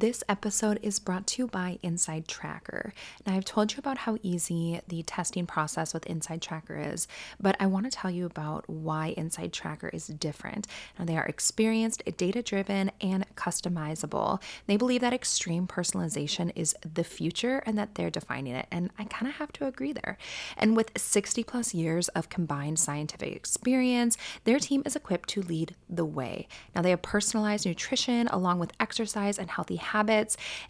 This episode is brought to you by Inside Tracker. Now, I've told you about how easy the testing process with Inside Tracker is, but I want to tell you about why Inside Tracker is different. Now, they are experienced, data driven, and customizable. They believe that extreme personalization is the future and that they're defining it. And I kind of have to agree there. And with 60 plus years of combined scientific experience, their team is equipped to lead the way. Now, they have personalized nutrition along with exercise and healthy habits,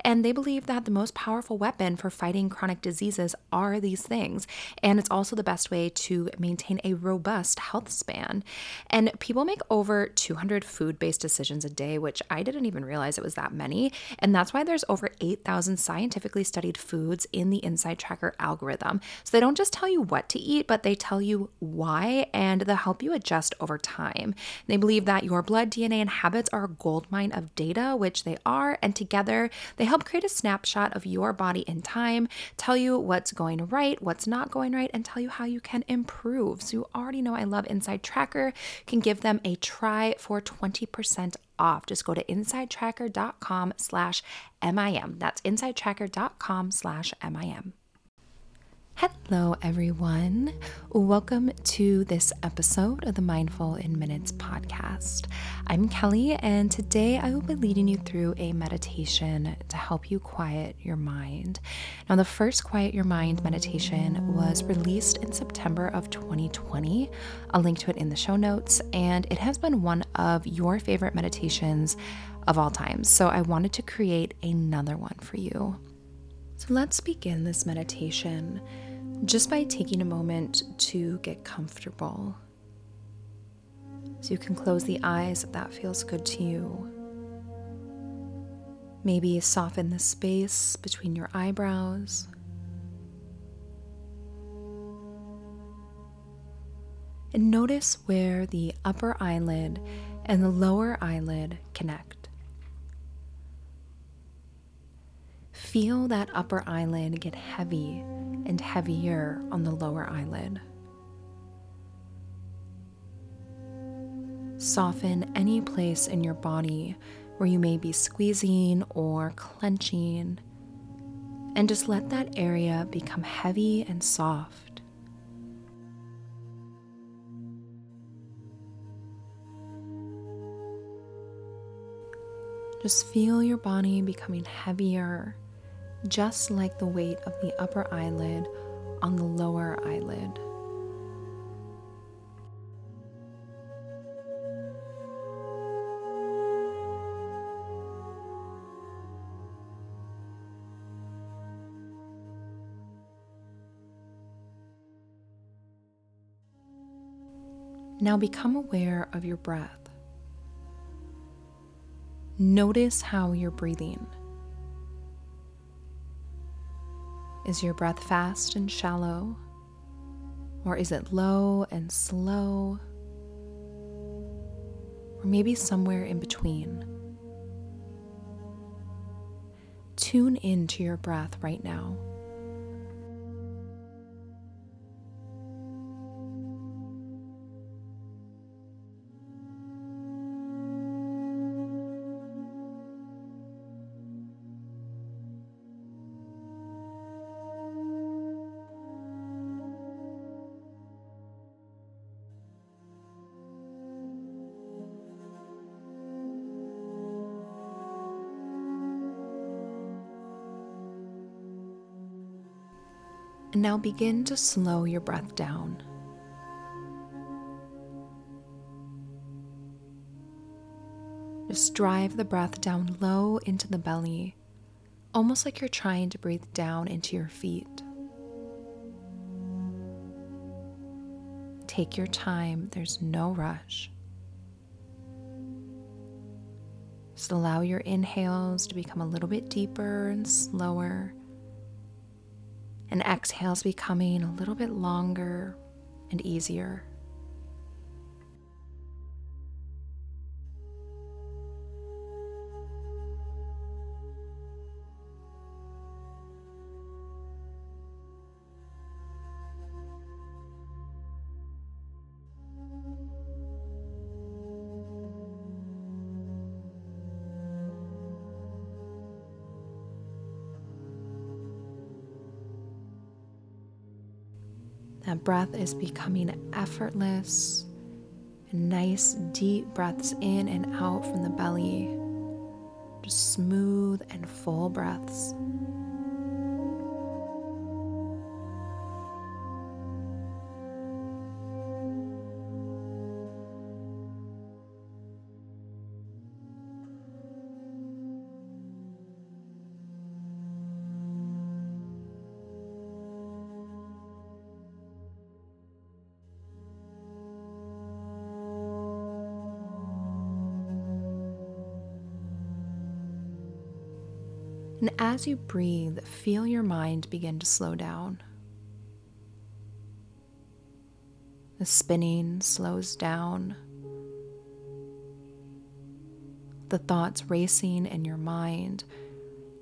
and they believe that the most powerful weapon for fighting chronic diseases are these things. And it's also the best way to maintain a robust health span. And people make over 200 food based decisions a day, which I didn't even realize it was that many. And that's why there's over 8,000 scientifically studied foods in the Inside Tracker algorithm. So they don't just tell you what to eat, but they tell you why and they'll help you adjust over time. They believe that your blood, DNA, and habits are a gold mine of data, which they are, and together, they help create a snapshot of your body in time, tell you what's going right, what's not going right, and tell you how you can improve. So you already know I love Inside Tracker. Can give them a try for 20% off. Just go to insidetracker.com slash MIM. That's insidetracker.com slash MIM. Hello, everyone. Welcome to this episode of the Mindful in Minutes podcast. I'm Kelly, and today I will be leading you through a meditation to help you quiet your mind. Now, the first Quiet Your Mind meditation was released in September of 2020. I'll link to it in the show notes, and it has been one of your favorite meditations of all time. So I wanted to create another one for you. So let's begin this meditation just by taking a moment to get comfortable. So you can close the eyes if that feels good to you. Maybe soften the space between your eyebrows. And notice where the upper eyelid and the lower eyelid connect. Feel that upper eyelid get heavy and heavier on the lower eyelid. Soften any place in your body where you may be squeezing or clenching, and just let that area become heavy and soft. Just feel your body becoming heavier just like the weight of the upper eyelid on the lower eyelid. Now become aware of your breath. Notice how you're breathing. Is your breath fast and shallow? Or is it low and slow? Or maybe somewhere in between? Tune into your breath right now. And now begin to slow your breath down. Just drive the breath down low into the belly, almost like you're trying to breathe down into your feet. Take your time, there's no rush. Just allow your inhales to become a little bit deeper and slower And exhales becoming a little bit longer and easier. Breath is becoming effortless. Nice deep breaths in and out from the belly. Just smooth and full breaths. As you breathe, feel your mind begin to slow down. The spinning slows down. The thoughts racing in your mind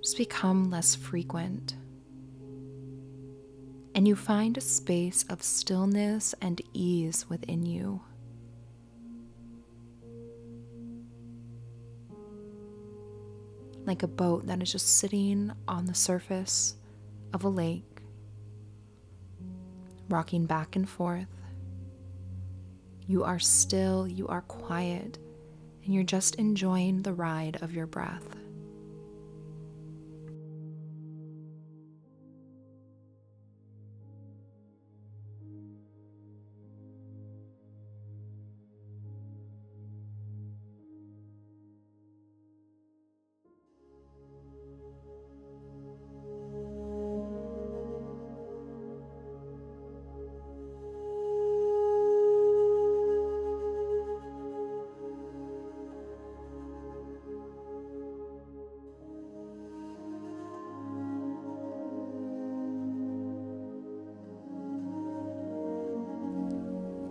just become less frequent. And you find a space of stillness and ease within you. Like a boat that is just sitting on the surface of a lake, rocking back and forth. You are still, you are quiet, and you're just enjoying the ride of your breath.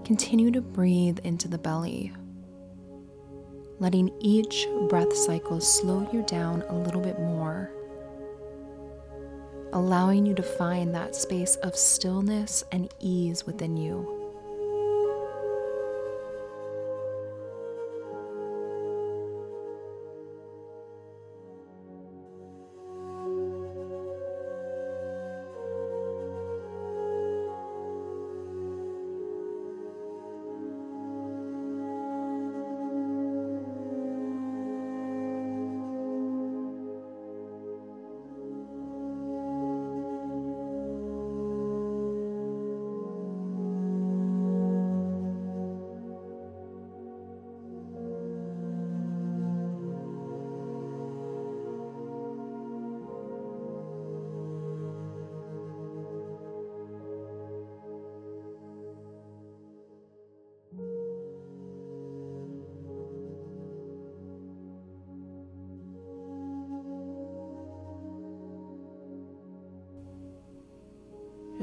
Continue to breathe into the belly, letting each breath cycle slow you down a little bit more, allowing you to find that space of stillness and ease within you.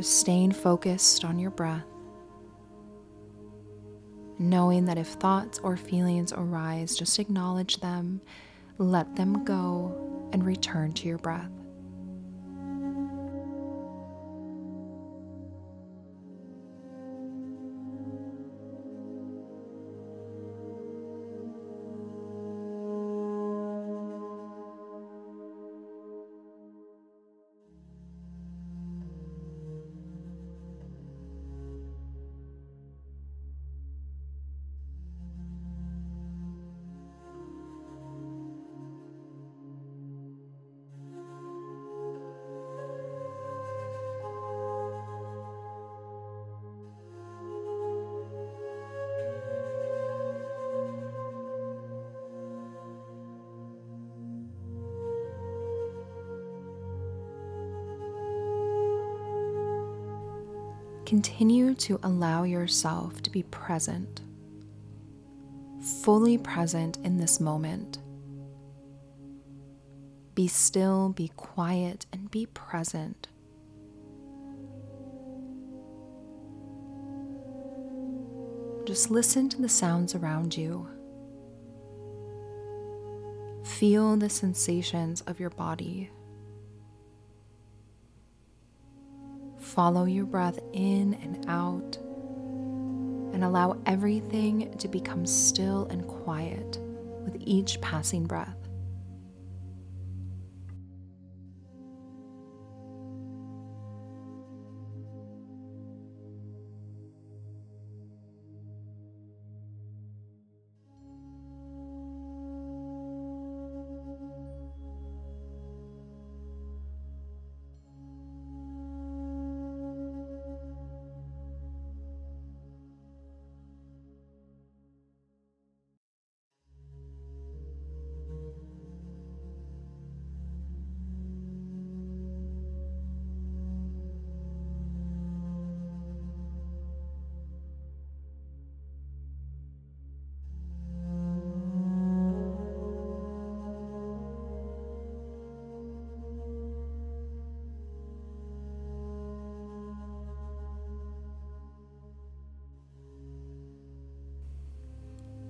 Just staying focused on your breath, knowing that if thoughts or feelings arise, just acknowledge them, let them go, and return to your breath. continue to allow yourself to be present, fully present in this moment. Be still, be quiet, and be present. Just listen to the sounds around you. Feel the sensations of your body. Follow your breath in and out and allow everything to become still and quiet with each passing breath.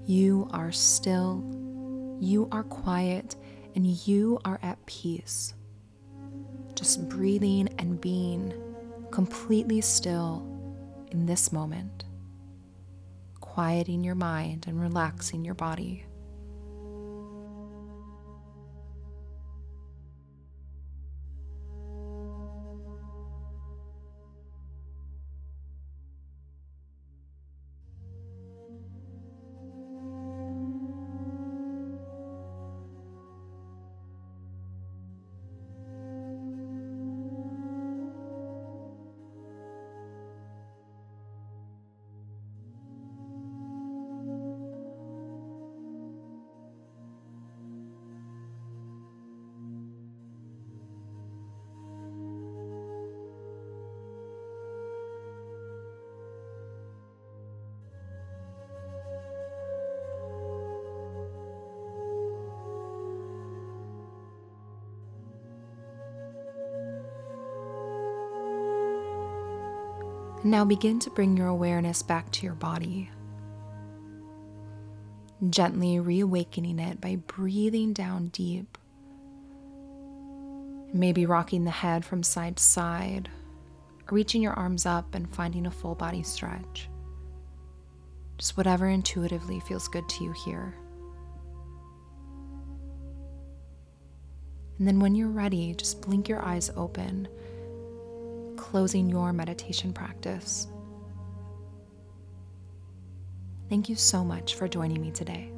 You are still, you are quiet, and you are at peace. Just breathing and being completely still in this moment, quieting your mind and relaxing your body. Now begin to bring your awareness back to your body, gently reawakening it by breathing down deep. Maybe rocking the head from side to side, reaching your arms up and finding a full body stretch. Just whatever intuitively feels good to you here. And then when you're ready, just blink your eyes open closing your meditation practice. Thank you so much for joining me today.